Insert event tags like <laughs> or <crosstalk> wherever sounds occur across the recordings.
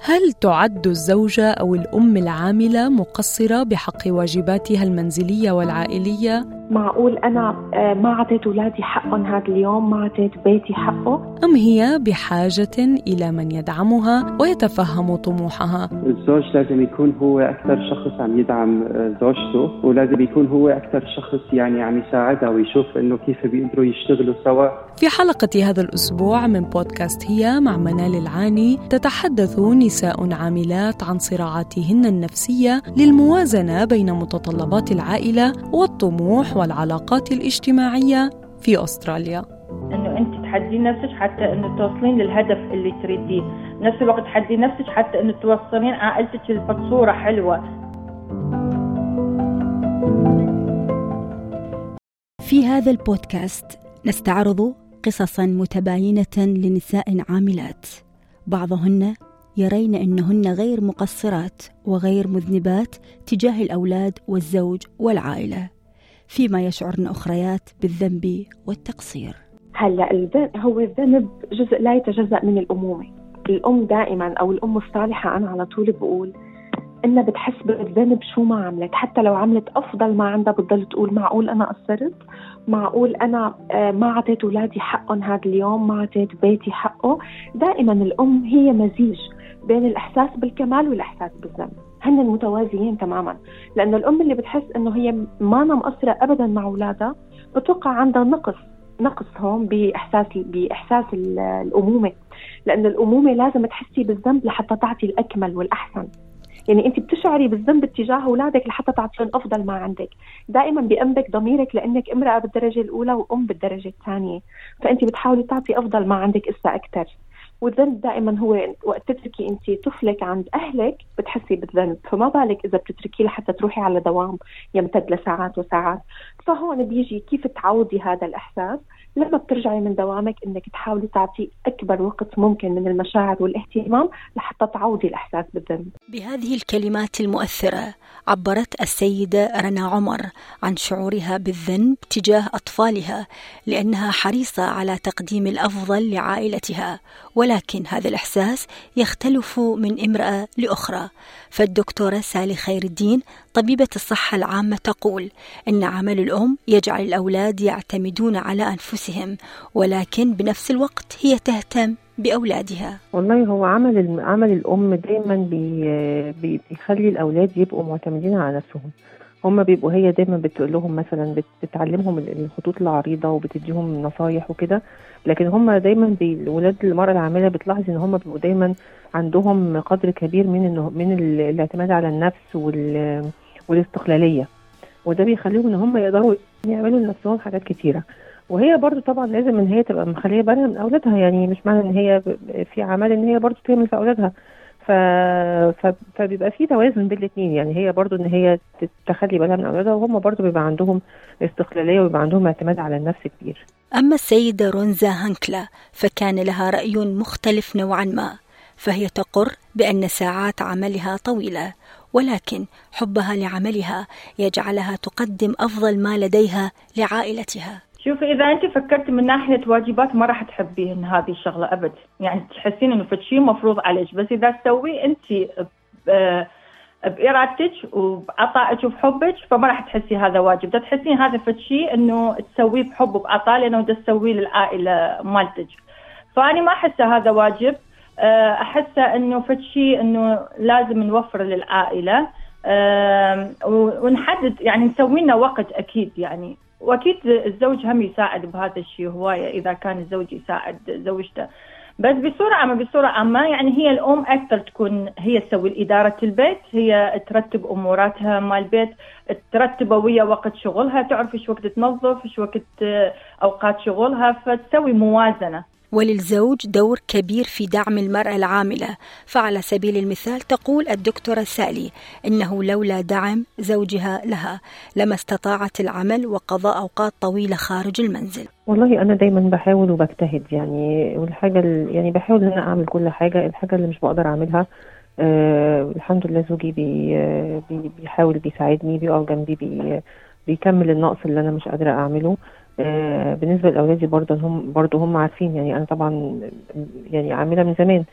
هل تعد الزوجة أو الأم العاملة مقصرة بحق واجباتها المنزلية والعائلية؟ معقول أنا آه، ما أعطيت أولادي حقهم هذا اليوم ما أعطيت بيتي حقه؟ أم هي بحاجة إلى من يدعمها ويتفهم طموحها؟ الزوج لازم يكون هو أكثر شخص عم يدعم آه، زوجته. ولازم يكون هو أكثر شخص يعني عم يساعدها ويشوف إنه كيف بيقدروا يشتغلوا سوا. في حلقة هذا الأسبوع من بودكاست هي مع منال العاني تتحدث نساء عاملات عن صراعاتهن النفسية للموازنة بين متطلبات العائلة والطموح والعلاقات الاجتماعية في أستراليا. إنه أنت تحدين نفسك حتى إنه توصلين للهدف اللي تريديه. نفس الوقت تحدين نفسك حتى إنه توصلين عائلتك لصورة حلوة. في هذا البودكاست نستعرض قصصا متباينة لنساء عاملات. بعضهن يرين إنهن غير مقصرات وغير مذنبات تجاه الأولاد والزوج والعائلة. فيما يشعرن أخريات بالذنب والتقصير. هلأ الذنب هو الذنب جزء لا يتجزأ من الأمومة. الأم دائما أو الأم الصالحة أنا على طول بقول إنها بتحس بالذنب شو ما عملت. حتى لو عملت أفضل ما عندها بتضل تقول معقول أنا قصرت؟ معقول أنا آه، ما أعطيت أولادي حقهم هذا اليوم ما أعطيت بيتي حقه؟ دائما الأم هي مزيج بين الإحساس بالكمال والإحساس بالذنب. هن متوازيين تماما. لأن الأم اللي بتحس إنه هي ما أنا مقصرة أبدا مع أولادها بتوقع عندها نقص نقص هون بإحساس بإحساس الأمومة. لأن الأمومة لازم تحسي بالذنب لحتى تعطي الأكمل والأحسن. يعني أنت بتشعري بالذنب تجاه أولادك لحتى تعطيهم أفضل ما عندك. دائما بأنبك ضميرك لأنك امرأة بالدرجة الأولى وأم بالدرجة الثانية. فأنت بتحاولي تعطي أفضل ما عندك إسا أكثر والذنب دائما هو وقت تتركي أنت طفلك عند أهلك بتحسي بالذنب فما بالك إذا بتتركيه لحتى تروحي على دوام يمتد لساعات وساعات. فهون بيجي كيف تعوضي هذا الإحساس؟ لما بترجعي من دوامك إنك تحاولي تعطي أكبر وقت ممكن من المشاعر والاهتمام لحتى تعوضي الإحساس بالذنب. بهذه الكلمات المؤثرة عبرت السيدة رنا عمر عن شعورها بالذنب تجاه أطفالها لأنها حريصة على تقديم الأفضل لعائلتها ولكن هذا الإحساس يختلف من امرأة لأخرى فالدكتورة سالي خير الدين طبيبة الصحة العامة تقول إن عمل الأم يجعل الأولاد يعتمدون على أنفسهم ولكن بنفس الوقت هي تهتم بأولادها. والله هو عمل عمل الأم دايما بي بيخلي الأولاد يبقوا معتمدين على نفسهم. هم بيبقوا هي دايما بتقول لهم مثلا بتعلمهم الخطوط العريضة وبتديهم نصايح وكده لكن هم دايما ولاد المرأة العاملة بتلاحظ إن هم بيبقوا دايما عندهم قدر كبير من انه من الاعتماد على النفس والاستقلالية. وده بيخليهم إن هم يقدروا يعملوا لنفسهم حاجات كتيرة. وهي برضو طبعا لازم إن هي تبقى مخلية بالها من أولادها يعني مش معنى إن هي في عمل إن هي برضو تعمل في أولادها. ف... ف... فبيبقى في توازن بين الاثنين يعني هي برضو إن هي تخلي بالها من أولادها وهم برضو بيبقى عندهم استقلالية ويبقى عندهم اعتماد على النفس كبير. أما السيدة رونزا هانكلا فكان لها رأي مختلف نوعا ما. فهي تقر بأن ساعات عملها طويلة ولكن حبها لعملها يجعلها تقدم أفضل ما لديها لعائلتها. شوفي إذا أنت فكرتي من ناحية واجبات ما راح تحبين هذه الشغلة أبد. يعني تحسين إنه شيء مفروض عليك بس إذا تسويه أنت بإرادتك وبعطائك وبحبك فما راح تحسي هذا واجب. تحسين هذا شيء إنه تسويه بحب وبعطاء لأنه تسويه للعائلة مالتك. فاني ما أحسه هذا واجب. احسه إنه فد شيء إنه لازم نوفر للعائلة ونحدد يعني نسوي لنا وقت أكيد يعني. وأكيد الزوج هم يساعد بهذا الشيء هواية إذا كان الزوج يساعد زوجته. بس بصورة عامة بصورة عامة يعني هي الأم أكثر تكون هي تسوي إدارة البيت هي ترتب أموراتها مال البيت ترتب ويا وقت شغلها تعرف إيش وقت تنظف إيش وقت أوقات شغلها فتسوي موازنة. وللزوج دور كبير في دعم المرأة العاملة. فعلى سبيل المثال تقول الدكتورة سالي إنه لولا دعم زوجها لها لما استطاعت العمل وقضاء أوقات طويلة خارج المنزل. والله أنا دايما بحاول وبجتهد يعني والحاجة ال- يعني بحاول إن أنا أعمل كل حاجة. الحاجة اللي مش بقدر أعملها آه الحمد لله زوجي بي آه، بي بيحاول بيساعدني بيقف جنبي بي بيكمل النقص اللي أنا مش قادرة أعمله. آه بالنسبة لأولادي برضه هم برضه هم عارفين يعني أنا طبعا يعني عاملة من زمان.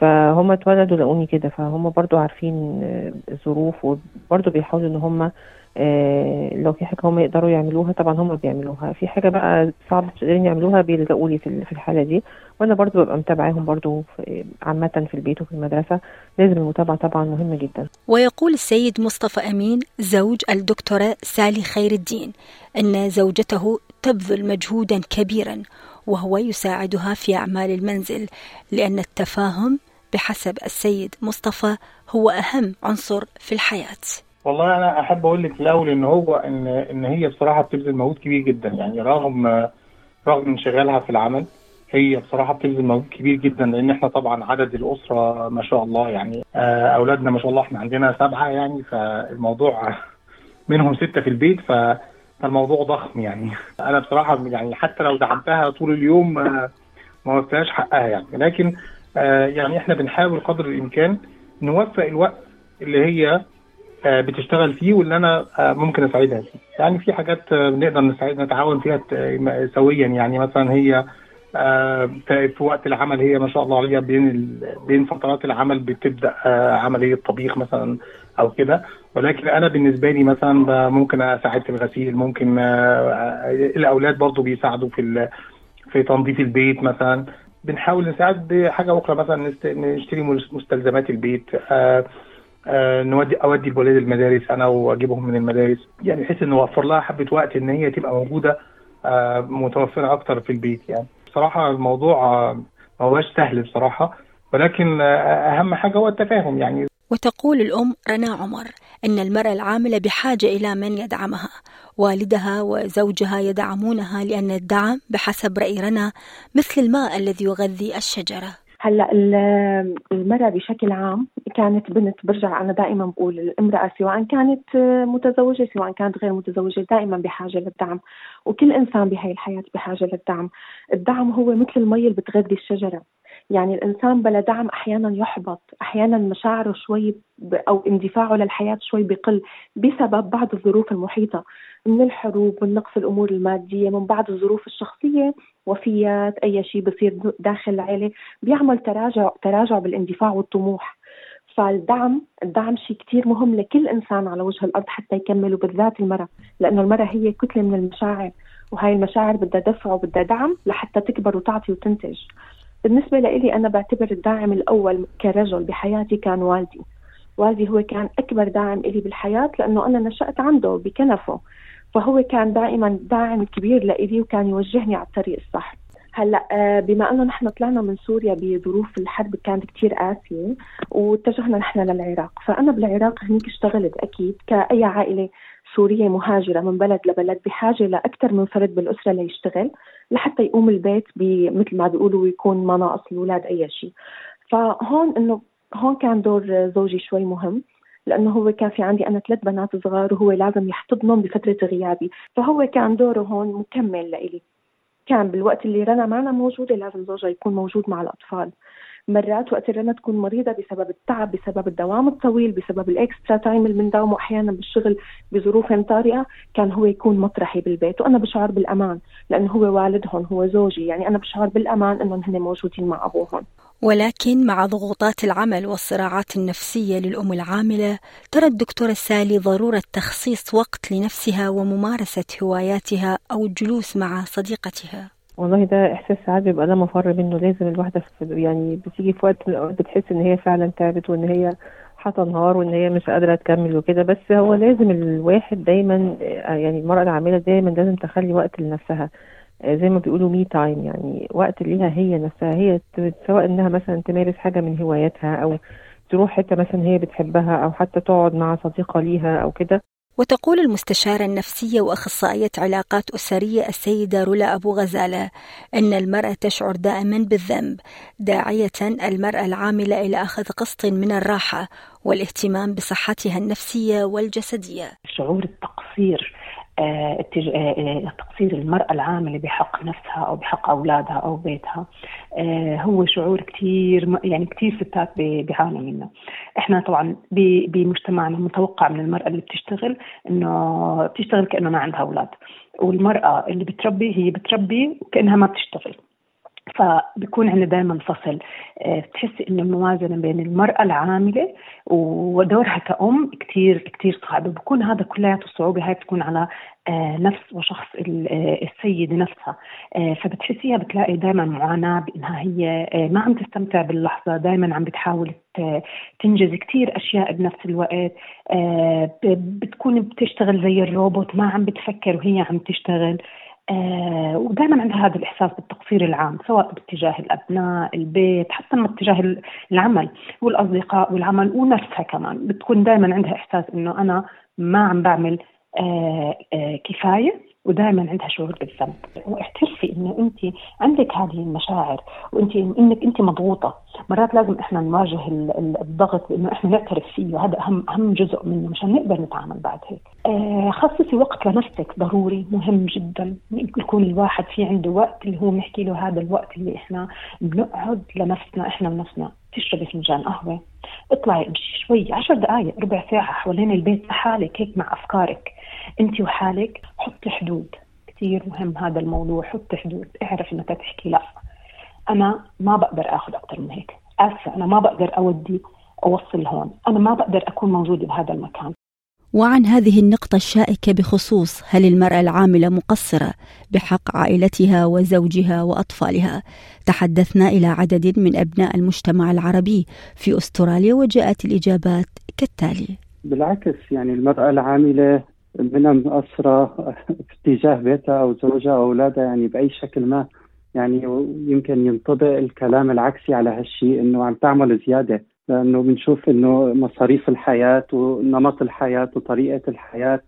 فهم اتولدوا لقوني كده فهم برضه عارفين آه، الظروف وبرضه بيحاولوا إن هم آه، لو في حاجة هم يقدروا يعملوها طبعا هم بيعملوها. في حاجة بقى صعب قادرين يعملوها بيلجأوا لي في ال- في الحالة دي. وأنا برضو ببقى متابعاهم برضو في- عامة في البيت وفي المدرسة. لازم المتابعة طبعا مهمة جدا. ويقول السيد مصطفى أمين زوج الدكتورة سالي خير الدين أن زوجته تبذل مجهودا كبيرا وهو يساعدها في أعمال المنزل لأن التفاهم بحسب السيد مصطفى هو أهم عنصر في الحياة. والله أنا أحب أقول لك الأول إن هو ان إن هي بصراحة بتبذل مجهود كبير جدا. يعني رغم رغم انشغالها في العمل هي بصراحة بتبذل مجهود كبير جدا لأن إحنا طبعا عدد الأسرة ما شاء الله يعني آه، أولادنا ما شاء الله إحنا عندنا سبعة يعني فالموضوع <laughs> منهم ستة في البيت فالموضوع ضخم يعني. <laughs> أنا بصراحة يعني حتى لو دعمتها طول اليوم آه، ما وفيهاش حقها يعني. لكن يعني إحنا بنحاول قدر الإمكان نوفق الوقت اللي هي آه، بتشتغل فيه واللي أنا آه، ممكن أساعدها فيه. يعني في حاجات آه، بنقدر نساعد نتعاون فيها سويا. يعني مثلا هي آه، في وقت العمل هي ما شاء الله عليها بين بين فترات العمل بتبدأ آه، عملية طبيخ مثلا أو كده. ولكن أنا بالنسبة لي مثلا ممكن أساعد في الغسيل ممكن آه، آه، الأولاد برضو بيساعدوا في في تنظيف البيت مثلا. بنحاول نساعد بحاجة أخرى مثلا نشتري مستلزمات البيت آه، آه، نودي أودي الولاد المدارس أنا وأجيبهم من المدارس يعني بحيث ان اوفر لها حبة وقت إن هي تبقى موجودة آه، متوفرة أكتر في البيت يعني. بصراحة الموضوع ما هوش سهل بصراحة ولكن أهم حاجة هو التفاهم يعني. وتقول الأم رنا عمر أن المرأة العاملة بحاجة إلى من يدعمها. والدها وزوجها يدعمونها لأن الدعم بحسب رأي رنا مثل الماء الذي يغذي الشجرة. هلا ال- المرأة بشكل عام كانت بنت برجع أنا دائما بقول الامرأة سواء كانت متزوجة سواء كانت غير متزوجة دائما بحاجة للدعم وكل إنسان بهاي الحياة بحاجة للدعم. الدعم هو مثل المي اللي بتغذي الشجرة. يعني الإنسان بلا دعم أحيانا يحبط أحيانا مشاعره شوي أو اندفاعه للحياة شوي بقل بسبب بعض الظروف المحيطة من الحروب من نقص الأمور المادية من بعض الظروف الشخصية وفيات أي شيء بصير داخل العائلة بيعمل تراجع تراجع بالاندفاع والطموح. فالدعم الدعم شيء كتير مهم لكل إنسان على وجه الأرض حتى يكمل وبالذات المرأة لأنه المرأة هي كتلة من المشاعر وهاي المشاعر بدها دفع وبدها دعم لحتى تكبر وتعطي وتنتج. بالنسبة لإلي أنا بعتبر الداعم الأول كرجل بحياتي كان والدي. والدي هو كان أكبر داعم إلي بالحياة لأنه أنا نشأت عنده بكنفه. فهو كان دائما داعم كبير لإلي وكان يوجهني على الطريق الصح. هلأ آه، بما أنه نحن طلعنا من سوريا بظروف الحرب كانت كتير قاسية واتجهنا نحن للعراق فأنا بالعراق هنيك اشتغلت أكيد كأي عائلة سورية مهاجرة من بلد لبلد بحاجة لأكثر من فرد بالأسرة ليشتغل لحتى يقوم البيت مثل ما بيقولوا يكون ما ناقص الأولاد أي شيء. فهون إنه هون كان دور زوجي شوي مهم لأنه هو كان في عندي أنا ثلاث بنات صغار وهو لازم يحتضنهم بفترة غيابي فهو كان دوره هون مكمل لإلي. كان بالوقت اللي رنا معنا موجوده لازم زوجها يكون موجود مع الأطفال. مرات وقت رنا تكون مريضة بسبب التعب بسبب الدوام الطويل بسبب الإكسترا تايم اللي بنداومه أحيانا بالشغل بظروف طارئة كان هو يكون مطرحي بالبيت. وأنا بشعر بالأمان لأنه هو والدهم هو زوجي. يعني أنا بشعر بالأمان إنهم هن موجودين مع أبوهم. ولكن مع ضغوطات العمل والصراعات النفسية للأم العاملة ترى الدكتورة سالي ضرورة تخصيص وقت لنفسها وممارسة هواياتها أو الجلوس مع صديقتها. والله ده إحساس ساعات بيبقى لا مفر منه لازم الواحدة يعني بتيجي في وقت بتحس إن هي فعلا تعبت وإن هي هتنهار وإن هي مش قادرة تكمل وكده بس هو لازم الواحد دايما يعني المرأة العاملة دايما لازم تخلي وقت لنفسها. زي ما بيقولوا مي تايم يعني وقت ليها هي نفسها هي سواء إنها مثلا تمارس حاجة من هواياتها أو تروح حتة مثلا هي بتحبها أو حتى تقعد مع صديقة ليها أو كده. وتقول المستشارة النفسية وأخصائية علاقات أسرية السيدة رولا أبو غزالة أن المرأة تشعر دائما بالذنب داعية المرأة العاملة إلى أخذ قسط من الراحة والاهتمام بصحتها النفسية والجسدية. شعور التقصير آه، آه، تقصير المرأة العاملة بحق نفسها أو بحق أولادها أو بيتها. آه، هو شعور كثير يعني كثير ستات بيعانوا منه. إحنا طبعا بمجتمعنا متوقع من المرأة اللي بتشتغل إنه بتشتغل كأنه ما عندها أولاد. والمرأة اللي بتربي هي بتربي وكأنها ما بتشتغل. فبكون عندنا دائما فصل بتحسي إنه الموازنه بين المرأة العاملة ودورها كأم كثير كثير صعب بكون هذا كلياته الصعوبة. هاي بتكون على آه، نفس وشخص آه، السيدة نفسها. آه، فبتحسيها بتلاقي دائما معاناة بأنها هي ما عم تستمتع باللحظة. دائما عم بتحاول تنجز كثير أشياء بنفس الوقت. بتكون بتشتغل زي الروبوت. ما عم بتفكر وهي عم تشتغل. آه ودائما عندها هذا الإحساس بالتقصير العام سواء باتجاه الأبناء، البيت، حتى باتجاه العمل والأصدقاء والعمل ونفسها كمان، بتكون دائما عندها إحساس إنه أنا ما عم بعمل آه آه كفاية. ودائما عندها شعور بالذنب. واعترفي انه انت عندك هذه المشاعر وانت إنك انت مضغوطة. مرات لازم إحنا نواجه الضغط إنه إحنا نعترف فيه وهذا اهم أهم جزء منه مشان نقدر نتعامل بعد هيك. آه خصصي وقت لنفسك ضروري مهم جدا. يكون الواحد في عنده وقت اللي هو بنحكي له هذا الوقت اللي إحنا بنقعد لنفسنا إحنا ونفسنا. تشربي فنجان قهوة اطلعي امشي شوي عشر دقائق ربع ساعة حوالين البيت لحالك هيك مع أفكارك أنت وحالك حطي حدود. كثير مهم هذا الموضوع حطي حدود اعرف انك تحكي لا. أنا ما بقدر آخذ أكثر من هيك. أسفة أنا ما بقدر أودي أوصل هون. أنا ما بقدر أكون موجودة بهذا المكان. وعن هذه النقطة الشائكة بخصوص هل المرأة العاملة مقصرة بحق عائلتها وزوجها وأطفالها. تحدثنا إلى عدد من أبناء المجتمع العربي في أستراليا وجاءت الإجابات كالتالي. بالعكس يعني المرأة العاملة منها مقصرة في اتجاه بيتها أو زوجها أو أولادها يعني بأي شكل ما يعني يمكن ينطبق الكلام العكسي على هالشيء إنه عم تعمل زيادة. لأنه بنشوف إنه مصاريف الحياة ونمط الحياة وطريقة الحياة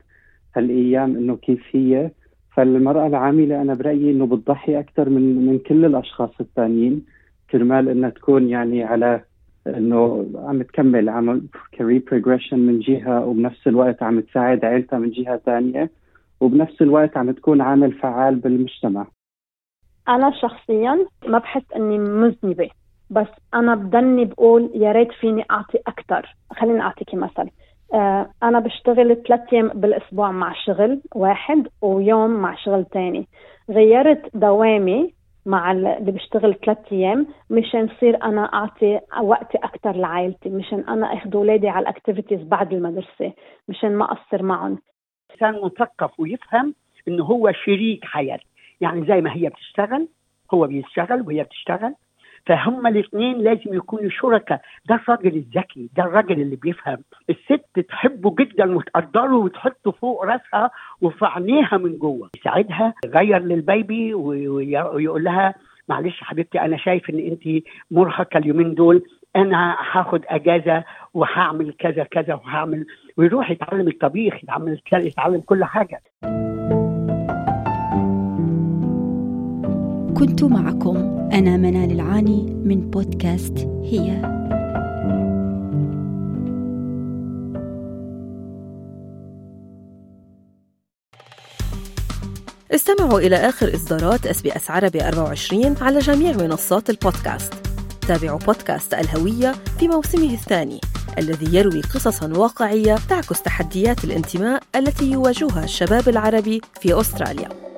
هالأيام إنه كيف هي. فالمرأة العاملة أنا برأيي إنه بتضحي أكثر من من كل الأشخاص الثانيين كرمال إنها تكون يعني على إنه عم تكمل عم career progression من جهة وبنفس الوقت عم تساعد عائلتها من جهة ثانية وبنفس الوقت عم تكون عامل فعال بالمجتمع. أنا شخصيا ما بحس إني مذنبة. بس أنا بضلني بقول يا ريت فيني أعطي أكثر خليني أعطيكي مثل. آه أنا بشتغل ثلاث أيام بالأسبوع مع شغل واحد ويوم مع شغل ثاني غيرت دوامي مع اللي بشتغل ثلاث أيام مشان يصير أنا أعطي وقتي أكثر لعائلتي مشان أنا أخذ اولادي على الاكتيفيتيز بعد المدرسة مشان ما أقصر معهم. انسان مثقف ويفهم إنه هو شريك حياة. يعني زي ما هي بتشتغل هو بيشتغل وهي بتشتغل. فهم الاثنين لازم يكونوا شركاء. ده الراجل الذكي ده الراجل اللي بيفهم. الست تحبه جدا وتقدره وتحطه فوق راسها وفي عينيها من جوه. يساعدها يغير للبيبي ويقول لها معلش حبيبتي أنا شايف إن انت مرهقة اليومين دول. أنا هاخد أجازة وهعمل كذا كذا وهعمل. ويروح يتعلم الطبيخ يتعلم يتعلم كل حاجة. كنت معكم أنا منال العاني من بودكاست هي. استمعوا إلى آخر إصدارات SBS عربي 24 على جميع منصات البودكاست. تابعوا بودكاست الهوية في موسمه الثاني الذي يروي قصصا واقعية تعكس تحديات الانتماء التي يواجهها الشباب العربي في أستراليا.